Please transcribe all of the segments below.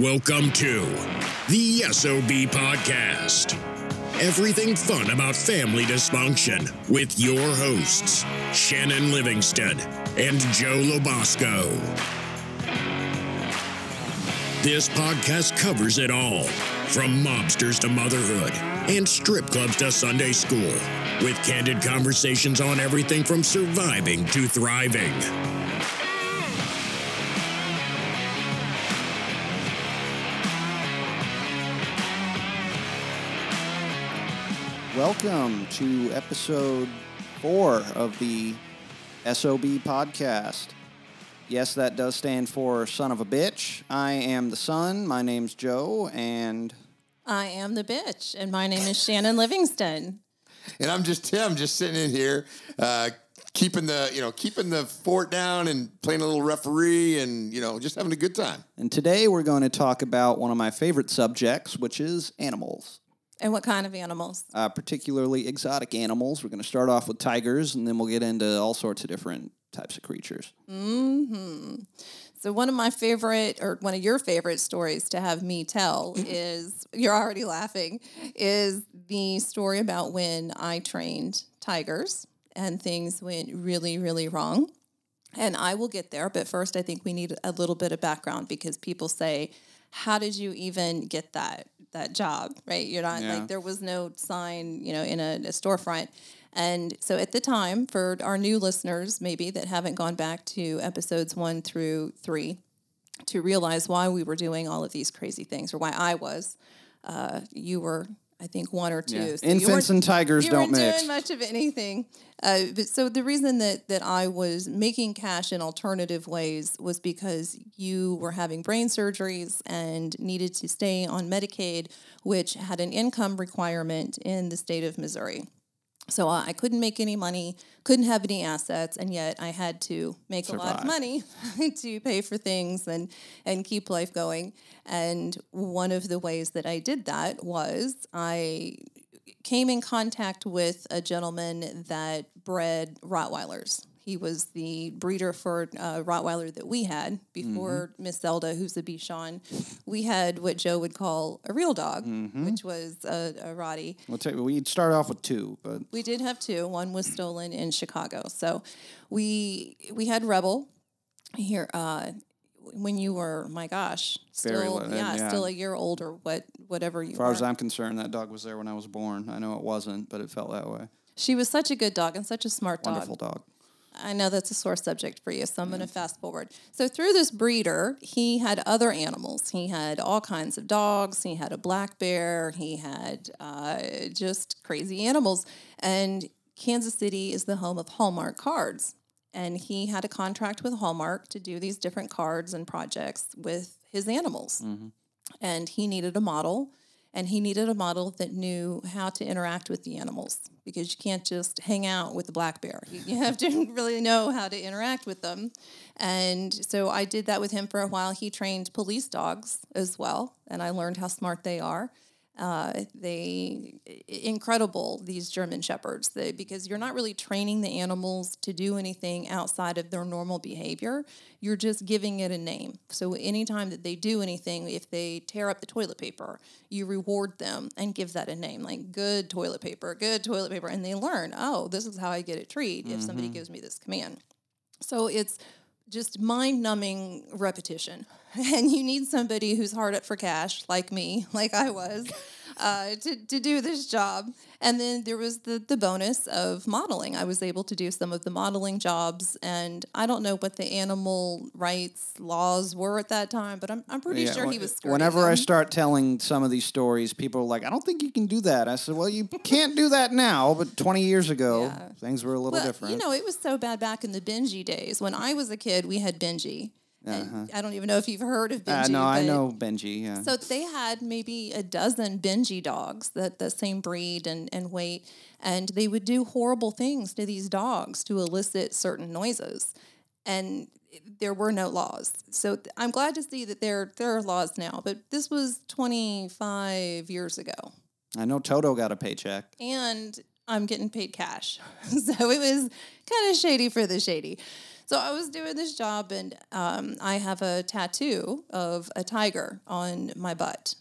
Welcome to the SOB Podcast. Everything fun about family dysfunction with your hosts, Shannon Livingston and Joe Lobosco. This podcast covers it all from mobsters to motherhood and strip clubs to Sunday school, with candid conversations on everything from surviving to thriving. Welcome to episode four of the SOB podcast. Yes, that does stand for son of a bitch. I am the son. My name's Joe, and I am the bitch, and my name is Shannon Livingston. and I'm just Tim, just sitting in here, uh, keeping the you know keeping the fort down and playing a little referee and you know just having a good time. and today we're going to talk about one of my favorite subjects, which is animals, And what kind of animals? uh, particularly exotic animals. We're going to start off with tigers, and then we'll get into all sorts of different types of creatures. Hmm. So one of my favorite, or one of your favorite stories to have me tell is you're already laughing. Is the story about when I trained tigers and things went really, really wrong. And I will get there, but first I think we need a little bit of background because people say, "How did you even get that that job?" Right? You're not Yeah. like there was no sign, you know, in a, a storefront. And so at the time, for our new listeners, maybe that haven't gone back to episodes one through three, to realize why we were doing all of these crazy things, or why I was, uh, you were, I think, one or two. Yeah. So Infants and tigers you don't weren't mix. doing much of anything. Uh, but so the reason that that I was making cash in alternative ways was because you were having brain surgeries and needed to stay on Medicaid, which had an income requirement in the state of Missouri. So I couldn't make any money, couldn't have any assets, and yet I had to make a lot of money to pay for things and and keep life going. And one of the ways that I did that was I came in contact with a gentleman that bred Rottweilers. He was the breeder for uh, Rottweiler that we had before Miss Zelda, who's a Bichon. We had what Joe would call a real dog, which was a, a Rottie. We'll take, we start off with two, but We did have two. One was stolen in Chicago. So we we had Rebel here uh, when you were my gosh, still little, yeah, yeah. still a year old or what whatever you as far were. as I'm concerned, that dog was there when I was born. I know it wasn't, but it felt that way. she was such a good dog and such a smart dog. Wonderful dog. I know that's a sore subject for you, so I'm going to fast forward. So, through this breeder, he had other animals. He had all kinds of dogs. He had a black bear. He had uh, just crazy animals. And Kansas City is the home of Hallmark cards. And he had a contract with Hallmark to do these different cards and projects with his animals. And he needed a model. And he needed a model that knew how to interact with the animals because you can't just hang out with the black bear. You, have to really know how to interact with them. And so I did that with him for a while. He trained police dogs as well, and I learned how smart they are. Uh, they incredible these German shepherds they, because you're not really training the animals to do anything outside of their normal behavior. You're just giving it a name. So anytime that they do anything, if they tear up the toilet paper, you reward them and give that a name, like good toilet paper, good toilet paper, and they learn. Oh, this is how I get a treat if somebody gives me this command. So it's just mind numbing repetition. And you need somebody who's hard up for cash, like me, like I was, uh, to, to do this job. And then there was the, the bonus of modeling. I was able to do some of the modeling jobs. And I don't know what the animal rights laws were at that time, but I'm, I'm pretty Yeah, sure he was Whenever I start telling some of these stories, people are like, "I don't think you can do that." I said, "Well, you can't do that now, but 20 years ago, Yeah. things were a little Well, different." You know, it was so bad back in the Benji days. When I was a kid, we had Benji. And I don't even know if you've heard of Benji. uh, no, I know Benji. Yeah, So they had maybe a dozen Benji dogs, that the same breed and, and weight, and they would do horrible things to these dogs to elicit certain noises. And there were no laws. So th- I'm glad to see that there there are laws now, but this was 25 years ago. I know Toto got a paycheck. And I'm getting paid cash. so it was kind of shady for the shady. So I was doing this job, and um, I have a tattoo of a tiger on my butt,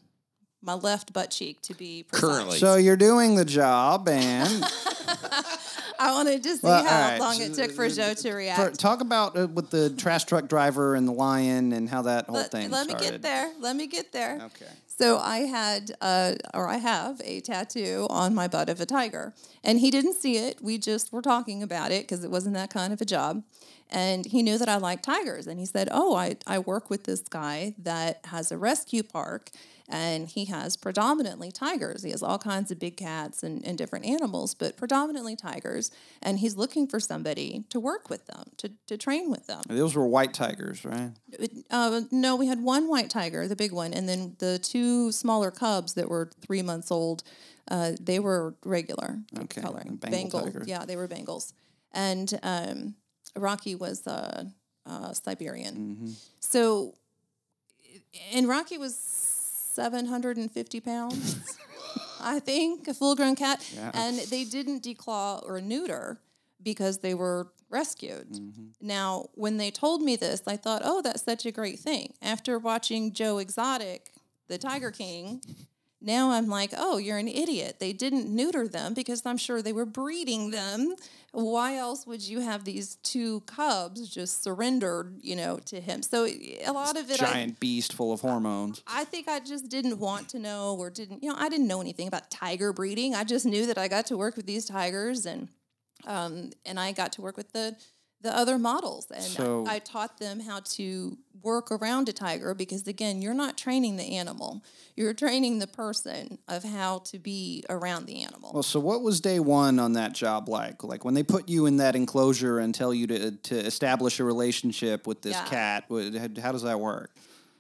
my left butt cheek to be precise. Currently. So you're doing the job, and I wanted to see Well, how all right. long it took for Joe to react. for- talk about uh, with the trash truck driver and the lion and how that whole let, thing let me get there. Let me get there. Okay. So I had, uh, or I have, a tattoo on my butt of a tiger, and he didn't see it. We just were talking about it because it wasn't that kind of a job, and he knew that I like tigers, and he said, "Oh, I I work with this guy that has a rescue park." And he has predominantly tigers. He has all kinds of big cats and, and different animals, but predominantly tigers. And he's looking for somebody to work with them, to, to train with them. Those were white tigers, right? Uh, no, we had one white tiger, the big one, and then the two smaller cubs that were three months old. Uh, they were regular Okay, coloring, Bengal. Yeah, they were Bengals, and um, Rocky was uh, uh, Siberian. Mm-hmm. So, and Rocky was seven hundred and fifty pounds. I think a full-grown cat, Yeah. and they didn't declaw or neuter because they were rescued. Mm-hmm. Now, when they told me this, I thought, "Oh, that's such a great thing." After watching Joe Exotic, the Tiger King, now I'm like, "Oh, you're an idiot. They didn't neuter them because I'm sure they were breeding them. Why else would you have these two cubs just surrendered, you know, to him?" So a lot of it I, Giant beast full of hormones. I think I just didn't want to know or didn't, you know, I didn't know anything about tiger breeding. I just knew that I got to work with these tigers and um, and I got to work with the the other models and So- I, I taught them how to work around a tiger because again, you're not training the animal. You're training the person of how to be around the animal. Well, so what was day one on that job like? Like when they put you in that enclosure and tell you to to establish a relationship with this Yeah. cat, how does that work?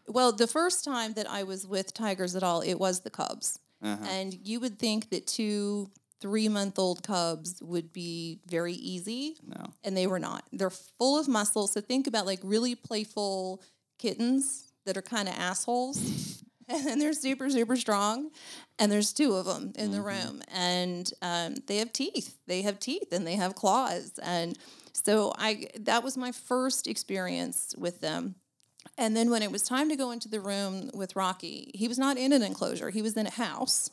Well, the first time that I was with tigers at all, it was the cubs. Uh-huh. And you would think that two three month old cubs would be very easy. No. And they were not. They're full of muscle. So think about like really playful kittens that are kind of assholes. and they're super, super strong. And there's two of them in the room. And um, they have teeth. They have teeth and they have claws. And so I that was my first experience with them. And then when it was time to go into the room with Rocky, he was not in an enclosure. He was in a house,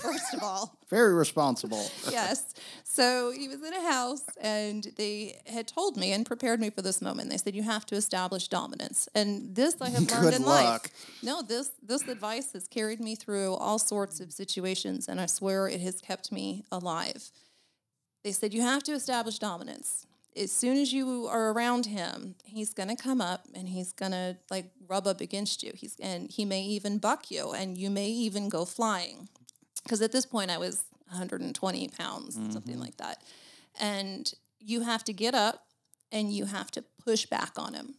first of all. Very responsible. yes. So he was in a house, and they had told me and prepared me for this moment. They said, You have to establish dominance. And this I have learned Good in luck. life. No, this, this advice has carried me through all sorts of situations, and I swear it has kept me alive. They said, You have to establish dominance. As soon as you are around him, he's gonna come up and he's gonna like rub up against you. He's and he may even buck you, and you may even go flying. Because at this point, I was 120 pounds, something like that. And you have to get up and you have to push back on him,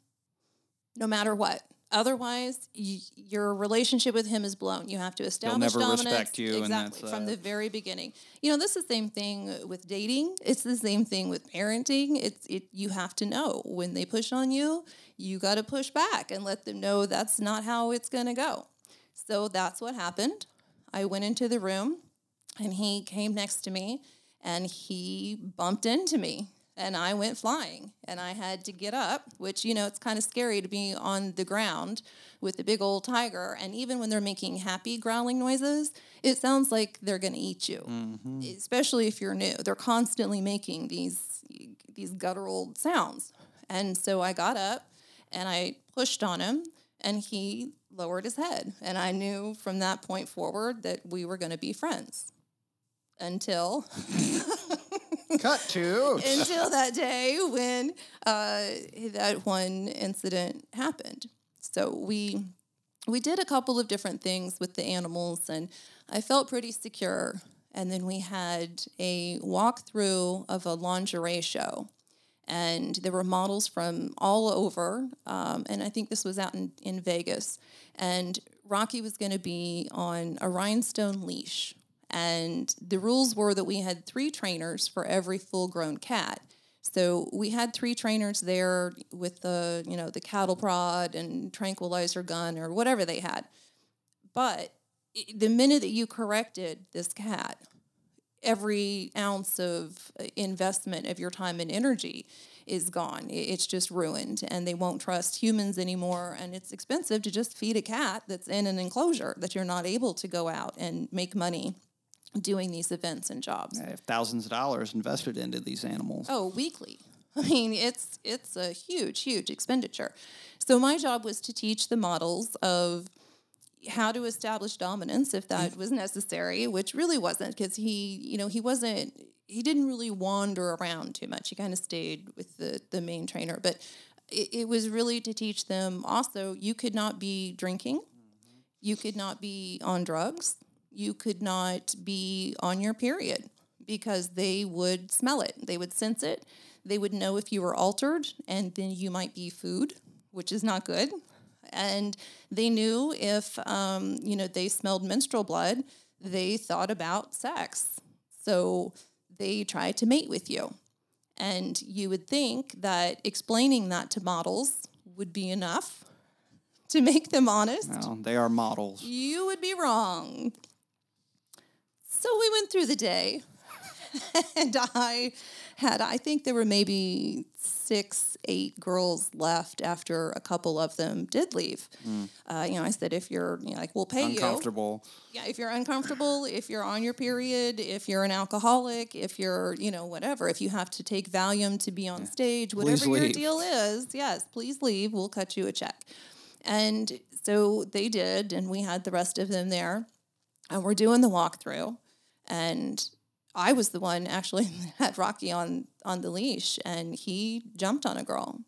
no matter what. Otherwise, your relationship with him is blown. You have to establish never dominance. respect you, exactly from uh, the very beginning. You know, this is the same thing with dating. It's the same thing with parenting. It's it. You have to know when they push on you, you got to push back and let them know that's not how it's going to go. So that's what happened. I went into the room, and he came next to me, and he bumped into me. And I went flying, and I had to get up, which, you know, it's kind of scary to be on the ground with a big old tiger. And even when they're making happy growling noises, it sounds like they're going to eat you, mm-hmm. especially if you're new. They're constantly making these, these guttural sounds. And so I got up and I pushed on him, and he lowered his head. And I knew from that point forward that we were going to be friends until Cut to. until that day when uh, that one incident happened. So we we did a couple of different things with the animals, and I felt pretty secure. And then we had a walkthrough of a lingerie show, and there were models from all over. Um, and I think this was out in, in Vegas. And Rocky was going to be on a rhinestone leash. And the rules were that we had three trainers for every full grown cat. So we had three trainers there with the, you know, the cattle prod and tranquilizer gun or whatever they had. But the minute that you corrected this cat, every ounce of uh, investment of your time and energy is gone. It's just ruined, and they won't trust humans anymore. And it's expensive to just feed a cat that's in an enclosure that you're not able to go out and make money doing these events and jobs. I have thousands of dollars invested into these animals. Oh, weekly. I mean, it's it's a huge, huge expenditure. So my job was to teach the models of how to establish dominance if that mm. was necessary, which really wasn't because he, you know, he wasn't he didn't really wander around too much. He kind of stayed with the the main trainer, but it, it was really to teach them also you could not be drinking, you could not be on drugs, you could not be on your period because they would smell it, they would sense it, they would know if you were altered, and then you might be food, which is not good. And they knew if um, you know they smelled menstrual blood, they thought about sex. So they tried to mate with you. And you would think that explaining that to models would be enough to make them honest. Well, they are models. You would be wrong. So we went through the day, and I had, I think there were maybe six, eight girls left after a couple of them did leave. Uh, you know, I said, if you're, you know, like, we'll pay you. Uncomfortable. Yeah, if you're uncomfortable, if you're on your period, if you're an alcoholic, if you're, you know, whatever, if you have to take Valium to be on stage, whatever your deal is, yes, please leave. We'll cut you a check. And so they did, and we had the rest of them there. And we're doing the walkthrough. And I was the one actually had Rocky on on the leash, and he jumped on a girl,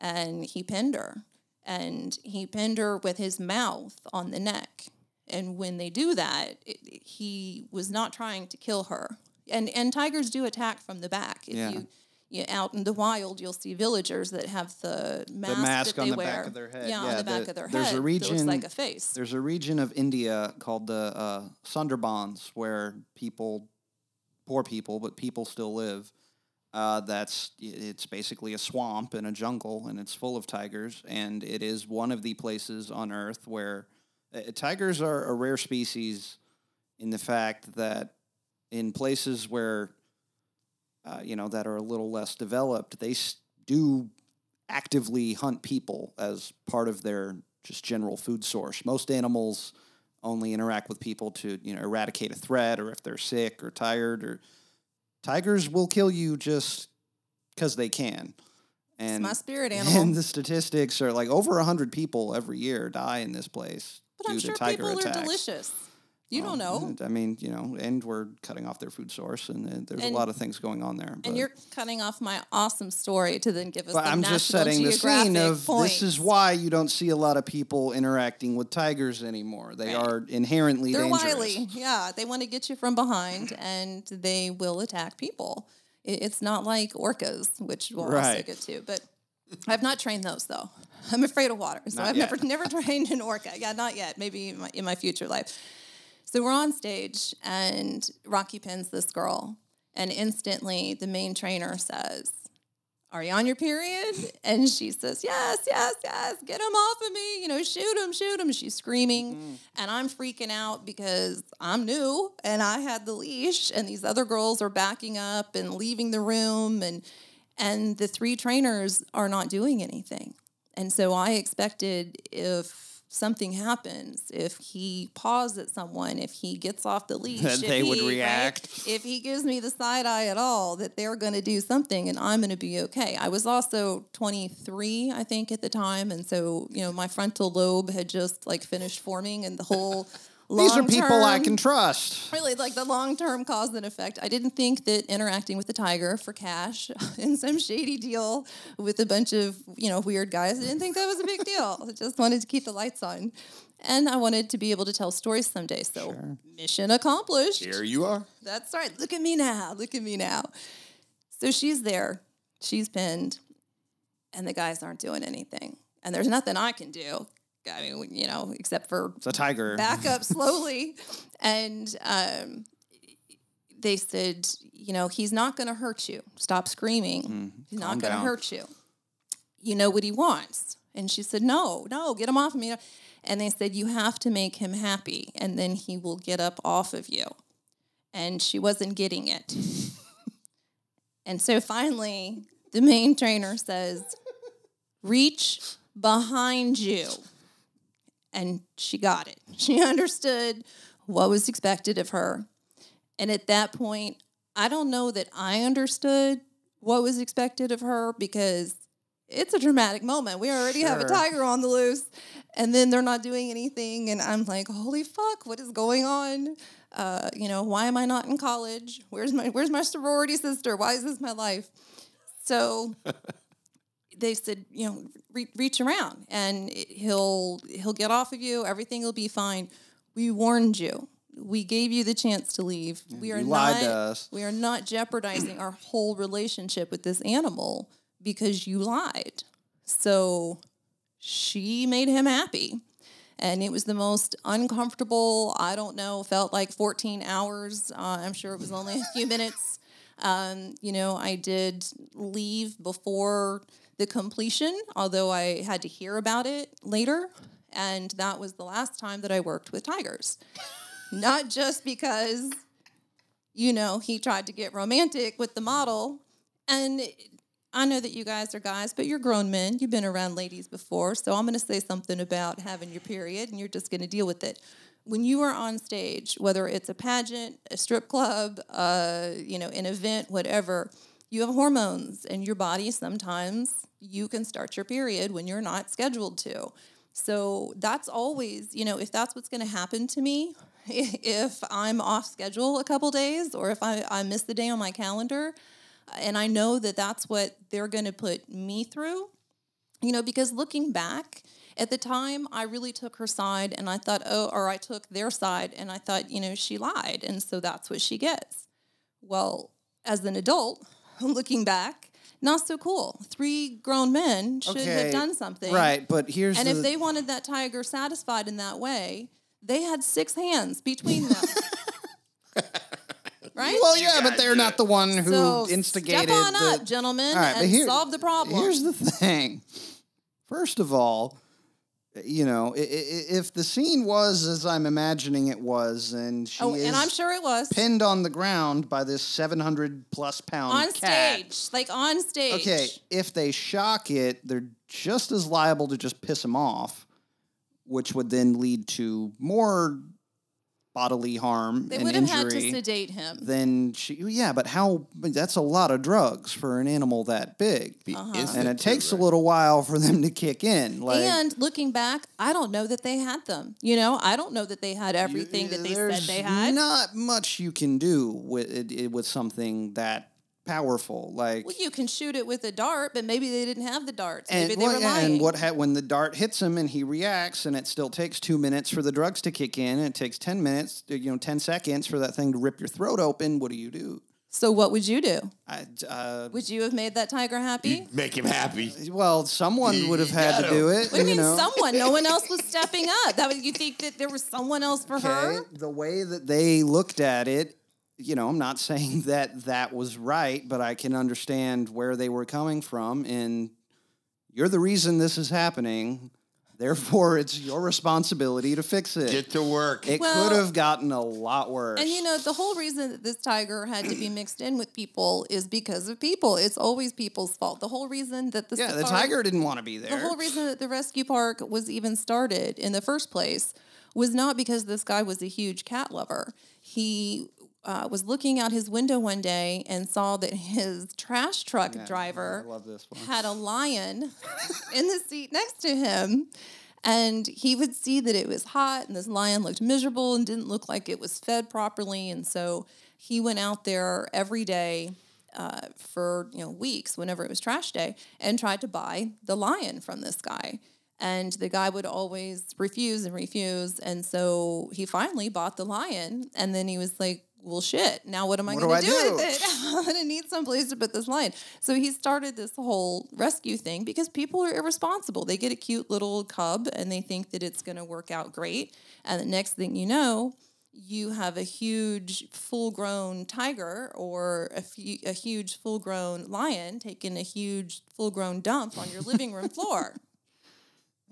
and he pinned her, and he pinned her with his mouth on the neck. And when they do that, it, he was not trying to kill her. And and tigers do attack from the back. If Yeah. you you out in the wild, you'll see villagers that have the mask, mask that on they the wear. back of their head. Yeah, on Yeah, the back of their there's a head. that region- looks like a face. There's a region of India called the uh, Sundarbans where people, poor people, but people still live. Uh, that's it's basically a swamp and a jungle, and it's full of tigers. And it is one of the places on Earth where uh, tigers are a rare species, in the fact that in places where uh, you know that are a little less developed, they do actively hunt people as part of their just general food source. Most animals only interact with people to you know eradicate a threat or if they're sick or tired or tigers will kill you just because they can. And my spirit animal. And the statistics are like over hundred people every year die in this place But I'm due sure to tiger people attacks. are delicious. You don't know. I mean, you know, and we're cutting off their food source, and, uh, there's And- a lot of things going on there. But, And you're cutting off my awesome story to then give us but the I'm just setting the scene of points. this is why you don't see a lot of people interacting with tigers anymore. They Right. are inherently They're dangerous. wily. Yeah, they want to get you from behind, and they will attack people. It's not like orcas, which we'll also Right. get to. But I've not trained those though. I'm afraid of water, so Not I've yet. never never trained an orca. Yeah, not yet. Maybe in my, in my future life. So we're on stage, and Rocky pins this girl, and instantly the main trainer says, "Are you on your period?" And she says, "Yes, yes, yes. Get him off of me. You know, shoot him, shoot him." She's screaming, mm. and I'm freaking out because I'm new and I had the leash, and these other girls are backing up and leaving the room, and and the three trainers are not doing anything. And so I expected if something happens, if he paws at someone, if he gets off the leash, That if they would he- right, if he gives me the side eye at all, that they're going to do something and I'm going to be okay. I was also 23, I think, at the time. And so, you know, my frontal lobe had just like finished forming and the whole These are people I can trust. really like the long term cause and effect. I didn't think that interacting with the tiger for cash in some shady deal with a bunch of you know weird guys. I didn't think that was a big deal. I just wanted to keep the lights on, and I wanted to be able to tell stories someday. So mission accomplished. Here you are. That's right. Look at me now. Look at me now. So she's there. She's pinned, and the guys aren't doing anything. And there's nothing I can do. I mean, you know, except for It's a tiger. back up slowly. and um, they said, you know, he's not going to hurt you. Stop screaming. he's calm not going to hurt you. You know what he wants. And she said, no, no, get him off of me. And they said, you have to make him happy, and then he will get up off of you. and she wasn't getting it. and so finally, the main trainer says, Reach behind you. And she got it. She understood what was expected of her. And at that point, I don't know that I understood what was expected of her because it's a dramatic moment. We already have a tiger on the loose, and then they're not doing anything. And I'm like, holy fuck, what is going on? Uh, you know, why am I not in college? Where's my Where's my sorority sister? Why is this my life? So they said, you know, re- reach around, and it- he'll he'll get off of you. Everything will be fine. We warned you. We gave you the chance to leave. we are not. We are not jeopardizing our whole relationship with this animal because you lied. So she made him happy. And it was the most uncomfortable, I don't know, felt like 14 hours. Uh, I'm sure it was only a few minutes. Um, you know, I did leave before the completion, although I had to hear about it later. And that was the last time that I worked with tigers. Not just because you know, he tried to get romantic with the model. And I know that you guys are guys, but you're grown men. You've been around ladies before. So I'm going to say something about having your period and you're just going to deal with it. When you are on stage, whether it's a pageant, a strip club, uh, you know, an event, whatever, you have hormones and your body sometimes you can start your period when you're not scheduled to. So that's always, you know, if that's what's going to happen to me, if I'm off schedule a couple days or if I, I miss the day on my calendar, and I know that that's what they're going to put me through, you know, because looking back at the time, I really took her side and I thought, oh, or I took their side and I thought, you know, she lied. And so that's what she gets. Well, as an adult, looking back, not so cool. Three grown men should Okay, have done something. Right, but here's And the if they wanted that tiger satisfied in that way, they had six hands between them. right? Well, yeah, but they're not the one who so instigated Step on the, up, gentlemen, All right, but and here- solve the problem. Here's the thing. First of all, you know, if the scene was as I'm imagining it was, and she oh, is and I'm sure it was pinned on the ground by this 700 plus pound on cat. stage, like on stage. Okay, if they shock it, they're just as liable to just piss him off, which would then lead to more bodily harm they and would have had to sedate him. then she, yeah, but how? That's a lot of drugs for an animal that big, Uh-huh. and it takes a little while for them to kick in. Like, and looking back, I don't know that they had them. You know, I don't know that they had everything that they said they had. Not much you can do with it, it- with something that powerful. Like, well, you can shoot it with a dart, but maybe they didn't have the darts. and Maybe they what, were lying. and what ha- when the dart hits him and he reacts, and it still takes two minutes for the drugs to kick in, and it takes ten minutes, you know, ten seconds for that thing to rip your throat open. What do you do? so, what would you do? I, uh, Would you have made that tiger happy? Make him happy. well, someone would have had to gotta- do it. What do you mean know? someone? No one else was stepping up. That was, you think that there was someone else for her? The way that they looked at it, you know, I'm not saying that that was right, but I can understand where they were coming from. And you're the reason this is happening. Therefore, it's your responsibility to fix it. Get to work. it Well- could have gotten a lot worse. And you know, the whole reason that this tiger had to be mixed in with people is because of people. It's always people's fault. The whole reason that the yeah, the tiger didn't want to be there. the whole reason that the rescue park was even started in the first place was not because this guy was a huge cat lover. He uh, was looking out his window one day and saw that his trash truck driver this one. had a lion in the seat next to him. And he would see that it was hot and this lion looked miserable and didn't look like it was fed properly. And so he went out there every day uh, for you know weeks whenever it was trash day and tried to buy the lion from this guy. And the guy would always refuse and refuse. And so he finally bought the lion. And then he was like, well, shit, now what am I going to do do? with it? I'm going to need some place to put this lion. So he started this whole rescue thing because people are irresponsible. They get a cute little cub and they think that it's going to work out great. And the next thing you know, you have a huge full grown tiger or a, huge full grown lion taking a huge full grown dump on your living room floor.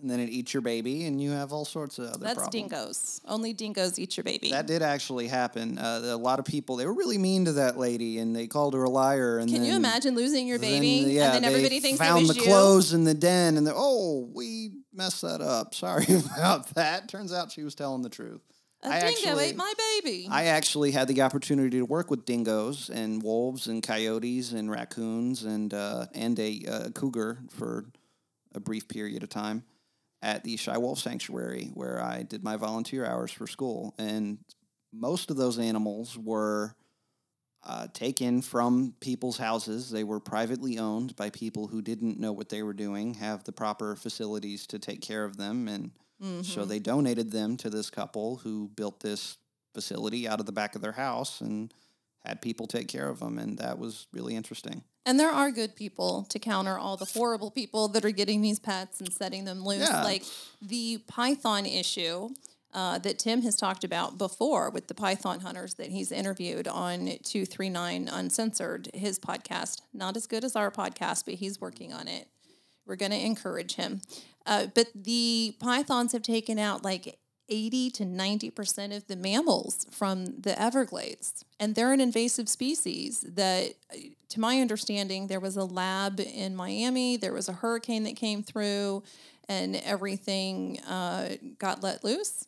and then it eats your baby, and you have all sorts of other problems. That's problems. dingoes. Only dingoes eat your baby. That did actually happen. Uh, a lot of people they were really mean to that lady, and they called her a liar. And Can you imagine losing your then, baby yeah, and then everybody thinks found it was the you? clothes in the den, and they're oh, we messed that up. Sorry about that. Turns out she was telling the truth. A I dingo actually- ate my baby. I actually had the opportunity to work with dingoes and wolves and coyotes and raccoons and uh, and a uh, cougar for a brief period of time at the Shy Wolf Sanctuary, where I did my volunteer hours for school. And most of those animals were uh, taken from people's houses. They were privately owned by people who didn't know what they were doing, have the proper facilities to take care of them, and so they donated them to this couple who built this facility out of the back of their house and had people take care of them, and that was really interesting. And there are good people to counter all the horrible people that are getting these pets and setting them loose. Yeah. Like the python issue uh, that Tim has talked about before with the python hunters that he's interviewed on 239 Uncensored, his podcast. Not as good as our podcast, but he's working on it. We're going to encourage him. Uh, but the pythons have taken out like 80 to 90% of the mammals from the Everglades. And they're an invasive species that, uh, to my understanding, there was a lab in Miami, there was a hurricane that came through, and everything uh, got let loose.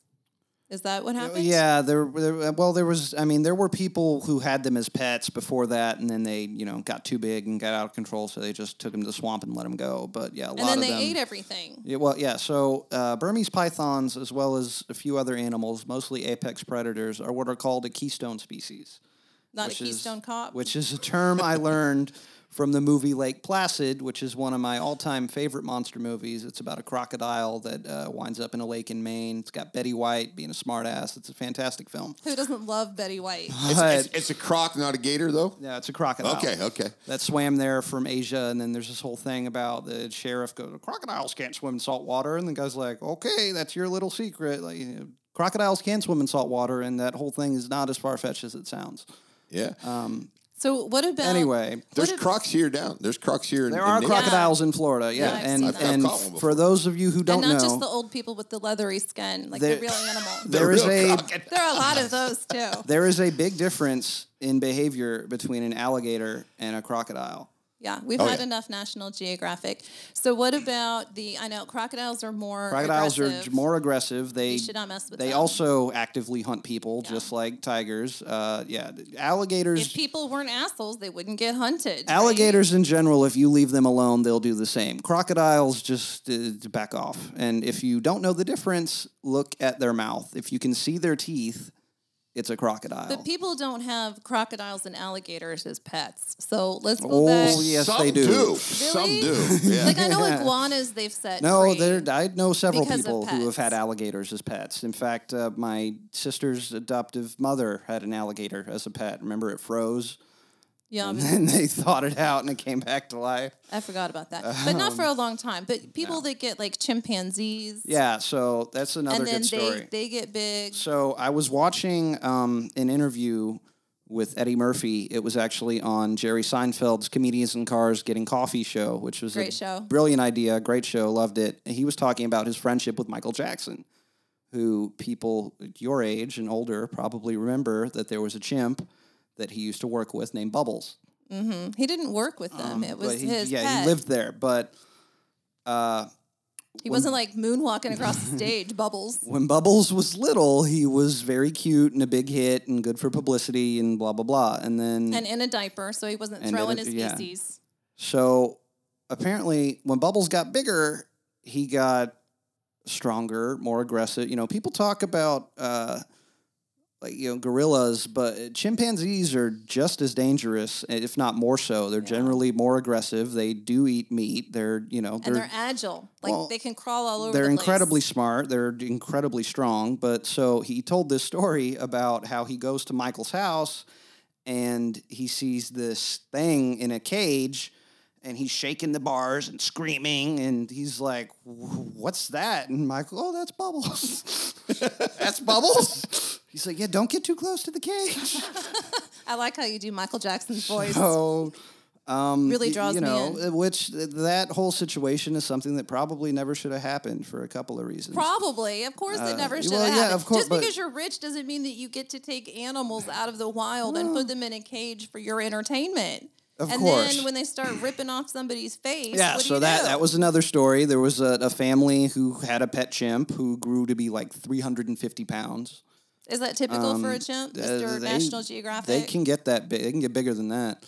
Is that what happened? Yeah, there, there. Well, there was. I mean, there were people who had them as pets before that, and then they, you know, got too big and got out of control, so they just took them to the swamp and let them go. But yeah, a And lot then of they them. ate everything. Yeah, well, yeah. So uh, Burmese pythons, as well as a few other animals, mostly apex predators, are what are called a keystone species. Not a which is- Keystone Cop. Which is a term I learned from the movie Lake Placid, which is one of my all-time favorite monster movies. It's about a crocodile that uh, winds up in a lake in Maine. It's got Betty White being a smartass. It's a fantastic film. Who doesn't love Betty White? It's, it's, it's a croc, not a gator, though. Yeah, it's a crocodile. Okay, okay. That swam there from Asia, and then there's this whole thing about the sheriff goes, "Crocodiles can't swim in salt water," and the guy's like, "Okay, that's your little secret. Like, you know, crocodiles can swim in salt water, and that whole thing is not as far fetched as it sounds." Yeah. So what about Anyway, There's if- crocs here down. There's crocs here. There in are Naples. crocodiles in Florida, yeah, Yeah, I've and. I've and for those of you who don't know. and not know, just the old people with the leathery skin, like There- the real animal. there is real a crocodile. there are a lot of those too. there is a big difference in behavior between an alligator and a crocodile. Yeah, we've Oh, had yeah. enough National Geographic. So what about the? I know crocodiles are more. Crocodiles aggressive. are more aggressive. They You should not mess with They them. also actively hunt people, just like tigers. Uh, yeah, alligators. If people weren't assholes, they wouldn't get hunted. right? Alligators in general, if you leave them alone, they'll do the same. Crocodiles just uh, back off. And if you don't know the difference, look at their mouth. If you can see their teeth, it's a crocodile. But people don't have crocodiles and alligators as pets. So let's go Oh, back. yes, Some they do. Some Really? do. Yeah. Like I know iguanas they've set No, there. I know several people who have had alligators as pets. In fact, uh, my sister's adoptive mother had an alligator as a pet. Remember, it froze, yeah, and then they thawed it out, and it came back to life. I forgot about that. But not for a long time. But people that get like chimpanzees. Yeah, so that's another and then good story. they they get big. So I was watching um, an interview with Eddie Murphy. It was actually on Jerry Seinfeld's Comedians in Cars Getting Coffee show, which was Great a show. brilliant idea, great show, loved it. And he was talking about his friendship with Michael Jackson, who people your age and older probably remember that there was a chimp that he used to work with named Bubbles. He didn't work with them. it was Um, he, his yeah, pet. he lived there, but. Uh, He wasn't like moonwalking across the stage, bubbles. when Bubbles was little, he was very cute and a big hit and good for publicity and blah blah blah. And then And in a diaper, so he wasn't throwing a- his yeah. feces. so apparently when Bubbles got bigger, he got stronger, more aggressive. You know, people talk about uh like you know gorillas, but chimpanzees are just as dangerous, eh, if not more so. They're generally more aggressive. They do eat meat. They're you know And they're agile. Like well, they can crawl all over they're the place. incredibly smart. They're incredibly strong. But so he told this story about how he goes to Michael's house and he sees this thing in a cage and he's shaking the bars and screaming and he's like, "What's that?" And Michael, "Oh, that's Bubbles. that's Bubbles." He's like, "Yeah, don't get too close to the cage." I like how you do Michael Jackson's voice. So Um, Really draws you me in. which that whole situation is something that probably never should have happened for a couple of reasons. Probably, of course, it never should Uh, well, have yeah, happened. of course, Just because you're rich doesn't mean that you get to take animals out of the wild and put them in a cage for your entertainment. Of and course. then when they start ripping off somebody's face, Yeah, what do so that do? that was another story. There was a, a family who had a pet chimp who grew to be like 350 pounds. Is that typical for a chimp, Mr. they- National Geographic? They can get that big. They can get bigger than that.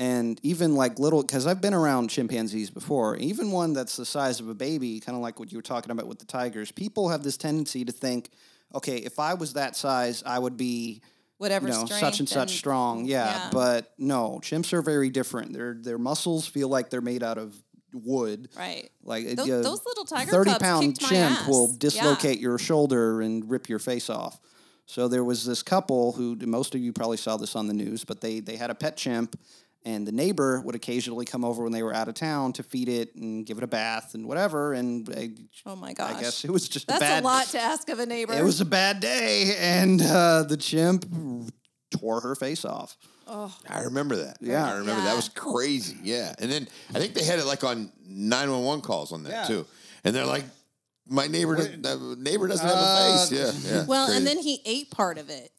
And even like little, because I've been around chimpanzees before, even one that's the size of a baby, kind of like what you were talking about with the tigers, people have this tendency to think, okay, if I was that size, I would be, Whatever you know, such and such and- strong. Yeah, yeah. But no, chimps are very different. Their their muscles feel like they're made out of wood. right. Like Those- uh, those little tiger thirty pound chimp ass. will Yeah. dislocate your shoulder and rip your face off. So there was this couple who most of you probably saw this on the news, but they they had a pet chimp, and the neighbor would occasionally come over when they were out of town to feed it and give it a bath and whatever. And I, Oh my gosh. I guess it was just That's a bad. a lot to ask of a neighbor. It was a bad day, and uh, the chimp tore her face off. Oh. I remember that. Yeah. I remember Yeah. that was crazy. Yeah, and then I think they had it like on nine one one calls on that Yeah. too, and they're like, "My neighbor, doesn't- the neighbor doesn't have a ah, face." Yeah, yeah. Well, and then he ate part of it.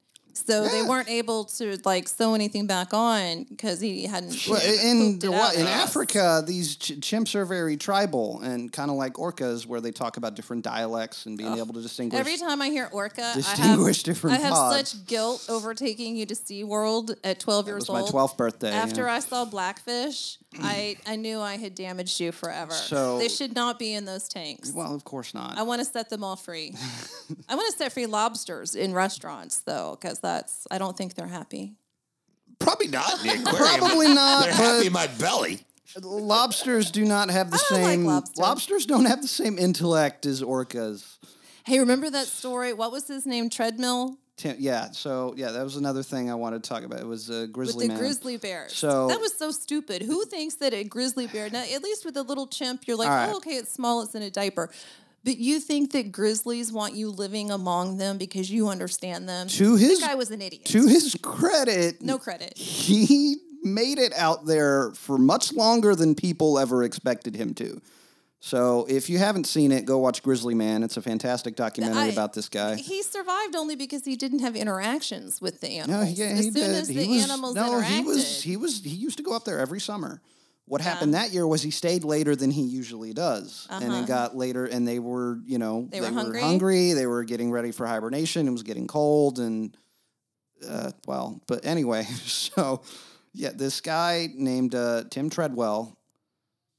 So they weren't able to like sew anything back on because he hadn't. Well, in out in. Africa, these ch- chimps are very tribal and kind of like orcas, where they talk about different dialects and being able to distinguish. Every time I hear orca, Distinguish I have, different I have pods. such guilt over taking you to SeaWorld at 12 It years was my old. twelfth birthday. After yeah. I saw Blackfish, I, I knew I had damaged you forever. So- they should not be in those tanks. well, of course not. I want to set them all free. I want to set free lobsters in restaurants though, because that's I don't think they're happy. probably not in the aquarium. Probably not, They're happy but in my belly. lobsters do not have the I don't like same. lobsters. lobsters don't have the same intellect as orcas. Hey, remember that story? What was his name? Treadmill Tim, yeah, so yeah, that was another thing I wanted to talk about. It was a with grizzly the man. grizzly bears. So- that was so stupid. Who thinks that a grizzly bear? Now, at least with a little chimp, you're like, All right. oh, okay, it's small, it's in a diaper. But you think that grizzlies want you living among them because you understand them? To his- guy was an idiot. to his credit, no credit. he made it out there for much longer than people ever expected him to. So if you haven't seen it, go watch Grizzly Man. It's a fantastic documentary I- about this guy. He survived only because he didn't have interactions with the No, animals. he, yeah, as he soon did. as he the was, animals no, interacted, he was he was he used to go up there every summer. What happened that year was he stayed later than he usually does, and it got later, and they were you know Uh-huh. They were hungry? hungry. They were getting ready for hibernation. It was getting cold, and uh, well, but anyway, so yeah, this guy named uh, Tim Treadwell.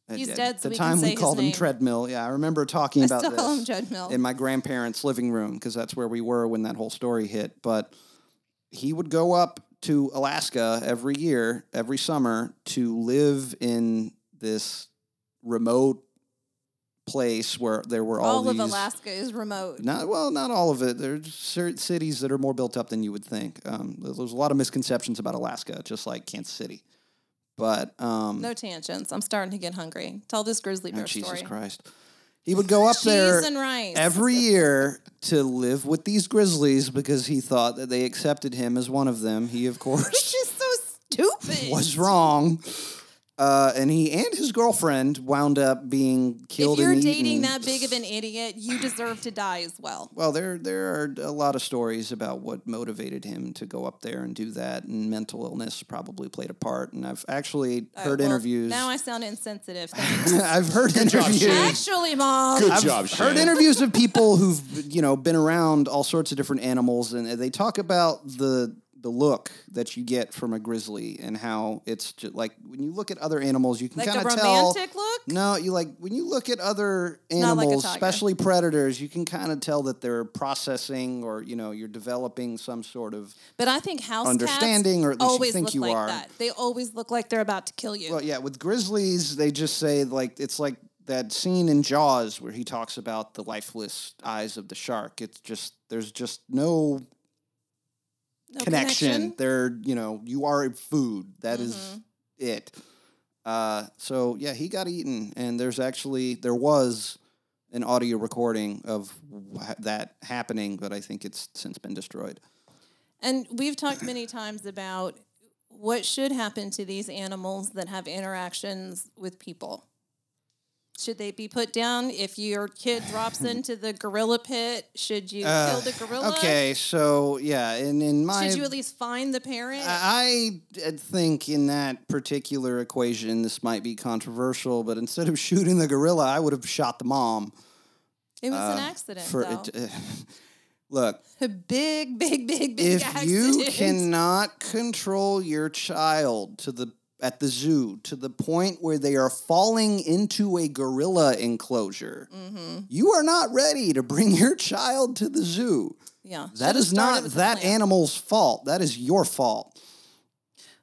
at- He's at dead, so the we time we called him name. Treadmill. Yeah, I remember talking I about still this call him Treadmill. in my grandparents' living room because that's where we were when that whole story hit. But he would go up to Alaska every year, every summer, to live in this remote place where there were all, all of. Alaska is remote. Not well, not all of it. There's certain cities that are more built up than you would think. Um, there's there's a lot of misconceptions about Alaska, just like Kansas City. But um, No tangents. I'm starting to get hungry. Tell this grizzly Oh, bear Jesus story. Christ. He would go up there Cheese and rice. every year to live with these grizzlies because he thought that they accepted him as one of them. He, of course, Which is so stupid. was wrong. Uh, and he and his girlfriend wound up being killed. If killed you're and dating eaten. that big of an idiot, you deserve to die as well. well, there there are a lot of stories about what motivated him to go up there and do that, and mental illness probably played a part. And I've actually heard well, interviews. Now I sound insensitive. I've heard job, interviews. Shane. Actually, mom. Good I've job, heard Shannon. interviews of people who've you know been around all sorts of different animals, and they talk about the the look that you get from a grizzly and how it's just like when you look at other animals, you can Like kind of tell. romantic look? No, you like when you look at other not like a animals, tiger. especially predators, you can kind of tell that they're processing or you know you're developing some sort of. But I think house Understanding, cats or at least you always think look you like are. that. They always look like they're about to kill you. Well, yeah, with grizzlies, they just say like it's like that scene in Jaws where he talks about the lifeless eyes of the shark. It's just there's just no No connection. They're you know you are food. That is Mm-hmm. it. Uh, so yeah, he got eaten, and there's actually there was an audio recording of that happening, but I think it's since been destroyed. And we've talked many times about what should happen to these animals that have interactions with people? Should they be put down? If your kid drops into the gorilla pit, should you kill the gorilla? Uh, Okay, so yeah, in in my Should you at least find the parent? I I think in that particular equation, this might be controversial, but instead of shooting the gorilla, I would have shot the mom. it was an accident. For though. it, look, a big, big, big, big if accident. you cannot control your child to the at the zoo to the point where they are falling into a gorilla enclosure, Mm-hmm. you are not ready to bring your child to the zoo. yeah, That is not that animal's fault. That is your fault.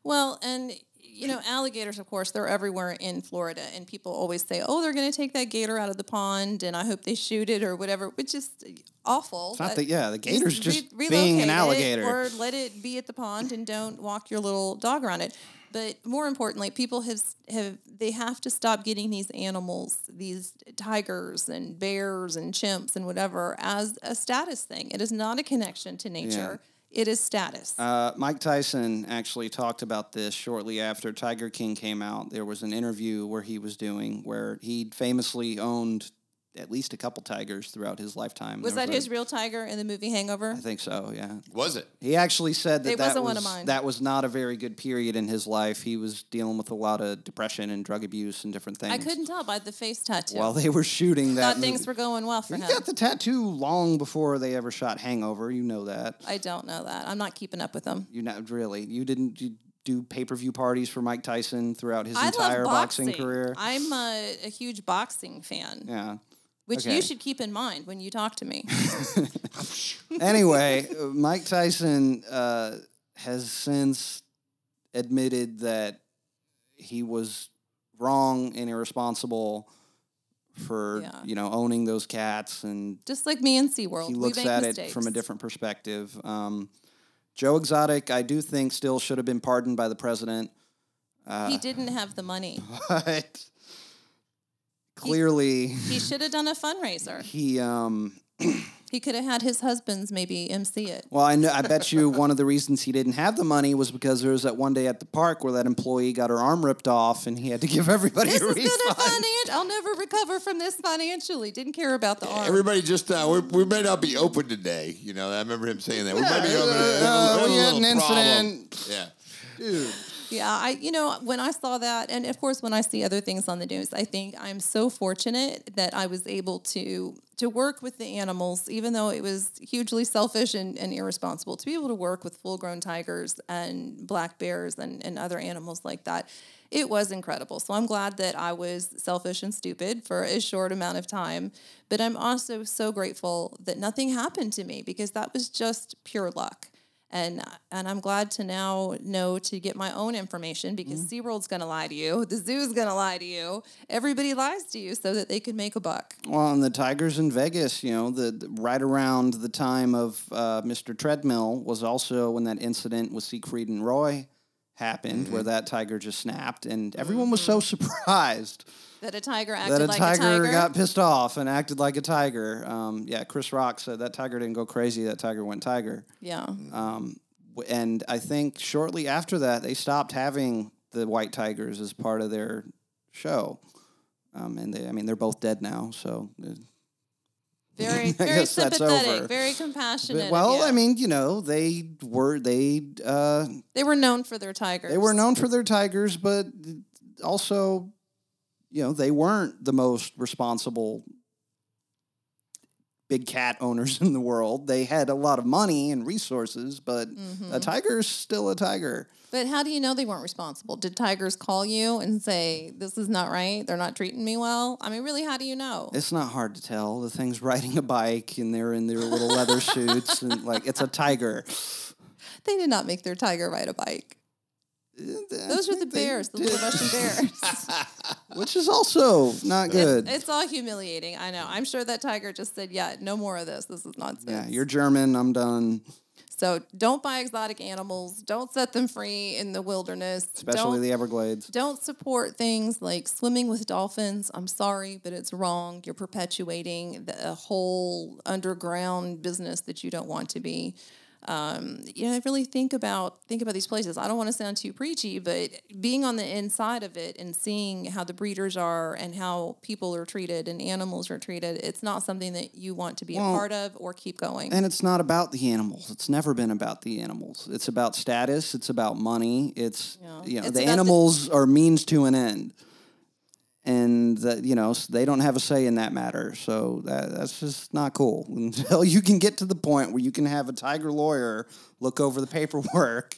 Well, and you know, alligators, of course, they're everywhere in Florida, and people always say, "Oh, they're going to take that gator out of the pond," and I hope they shoot it or whatever, which is awful. It's not the yeah, the gator's just re- being an alligator. or let it be at the pond and don't walk your little dog around it. But more importantly, people have have they have to stop getting these animals, these tigers and bears and chimps and whatever, as a status thing. It is not a connection to nature. It is status. Uh, Mike Tyson actually talked about this shortly after Tiger King came out. There was an interview where he was doing where he famously owned at least a couple tigers throughout his lifetime. was There that a- his real tiger in the movie Hangover? I think so. Yeah. Was it? He actually said that It that wasn't was one of mine. that was not a very good period in his life. He was dealing with a lot of depression and drug abuse and different things. I couldn't tell by the face tattoo. While they were shooting that, Thought things were going well for He him. He got the tattoo long before they ever shot Hangover. You know that. I don't know that. I'm not keeping up with them. You not really. You didn't you do pay per view parties for Mike Tyson throughout his I entire boxing. boxing. career. I'm a, a huge boxing fan, yeah. Which okay. you should keep in mind when you talk to me. Anyway, uh, Mike Tyson uh, has since admitted that he was wrong and irresponsible for Yeah. you know owning those cats and Just like me and SeaWorld. he looks at mistakes. it from a different perspective. Um, Joe Exotic, I do think, still should have been pardoned by the president, he didn't have the money. but clearly He should have done a fundraiser. he. Um, He could have had his husbands maybe MC it. well, I know. I bet you one of the reasons he didn't have the money was because there was that one day at the park where that employee got her arm ripped off, and he had to give everybody This a is refund. gonna finance. I'll never recover from this financially. Didn't care about the arm. Everybody just uh, we we may not be open today. You know, I remember him saying that we might be open. uh, today. we had an problem. incident. Yeah. Dude. Yeah, I you know when I saw that, and of course when I see other things on the news, I think I'm so fortunate that I was able to to work with the animals, even though it was hugely selfish and, and irresponsible. To be able to work with full grown tigers and black bears and, and other animals like that, it was incredible. So I'm glad that I was selfish and stupid for a short amount of time, but I'm also so grateful that nothing happened to me because that was just pure luck and and I'm glad to now know to get my own information because mm. SeaWorld's going to lie to you, the zoo's going to lie to you, everybody lies to you so that they can make a buck. Well, and the Tigers in Vegas, you know, the, the- right around the time of uh, Mr. Treadmill was also when that incident with Siegfried and Roy happened, where mm-hmm. that tiger just snapped, and everyone was so mm-hmm. surprised That a tiger acted that a like tiger, a tiger. got pissed off and acted like a tiger. Um, yeah, Chris Rock said that tiger didn't go crazy; that tiger went tiger. yeah. W- And I think shortly after that, they stopped having the white tigers as part of their show. Um, and they, I mean, they're both dead now, so. uh, Very very sympathetic, over. very compassionate. But, well. I mean, you know, they were they uh, they were known for their tigers. they were known for their tigers, but also, you know, they weren't the most responsible big cat owners in the world. They had a lot of money and resources, but Mm-hmm. a tiger's still a tiger. But how do you know they weren't responsible? Did tigers call you and say this is not right? They're not treating me well. I mean, really, how do you know? It's not hard to tell. The thing's riding a bike and they're in their little leather suits and like it's a tiger. They did not make their tiger ride a bike. Those are the bears, the little Russian bears. which is also not good. It's, it's all humiliating. I know. I'm sure that tiger just said, "Yeah, no more of this. This is nonsense." yeah, you're German. I'm done. so don't buy exotic animals. Don't set them free in the wilderness. Especially don't, the Everglades. don't support things like swimming with dolphins. I'm sorry, but it's wrong. You're perpetuating the, a whole underground business that you don't want to be. Um, you know, really think about think about these places. I don't want to sound too preachy, but being on the inside of it and seeing how the breeders are and how people are treated and animals are treated, it's not something that you want to be Well, a part of or keep going. And it's not about the animals. It's never been about the animals. It's about status. It's about money. It's Yeah. you know It's the about the- animals are means to an end, and that you know they don't have a say in that matter. So that, that's just not cool. Until you can get to the point where you can have a tiger lawyer look over the paperwork.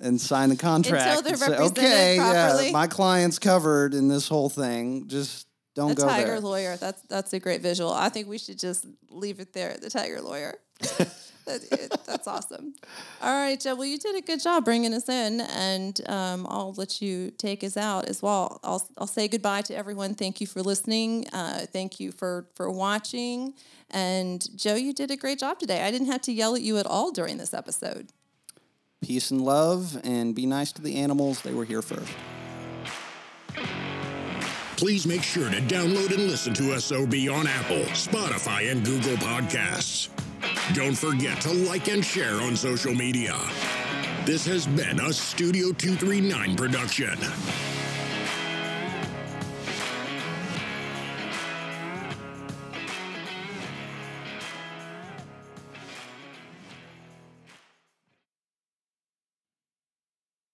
And sign the contract. they're and say, represented okay, yeah, my client's covered in this whole thing. Just don't a go tiger there. lawyer. That's that's a great visual. I think we should just leave it there. The tiger lawyer. that, it, that's awesome. All right, Joe. Well, you did a good job bringing us in, and um, I'll let you take us out as well. I'll I'll say goodbye to everyone. Thank you for listening. Uh, thank you for for watching. And Joe, you did a great job today. I didn't have to yell at you at all during this episode. Peace and love, and be nice to the animals. They were here first. Please make sure to download and listen to SOB on Apple, Spotify, and Google Podcasts. Don't forget to like and share on social media. This has been a Studio 239 production.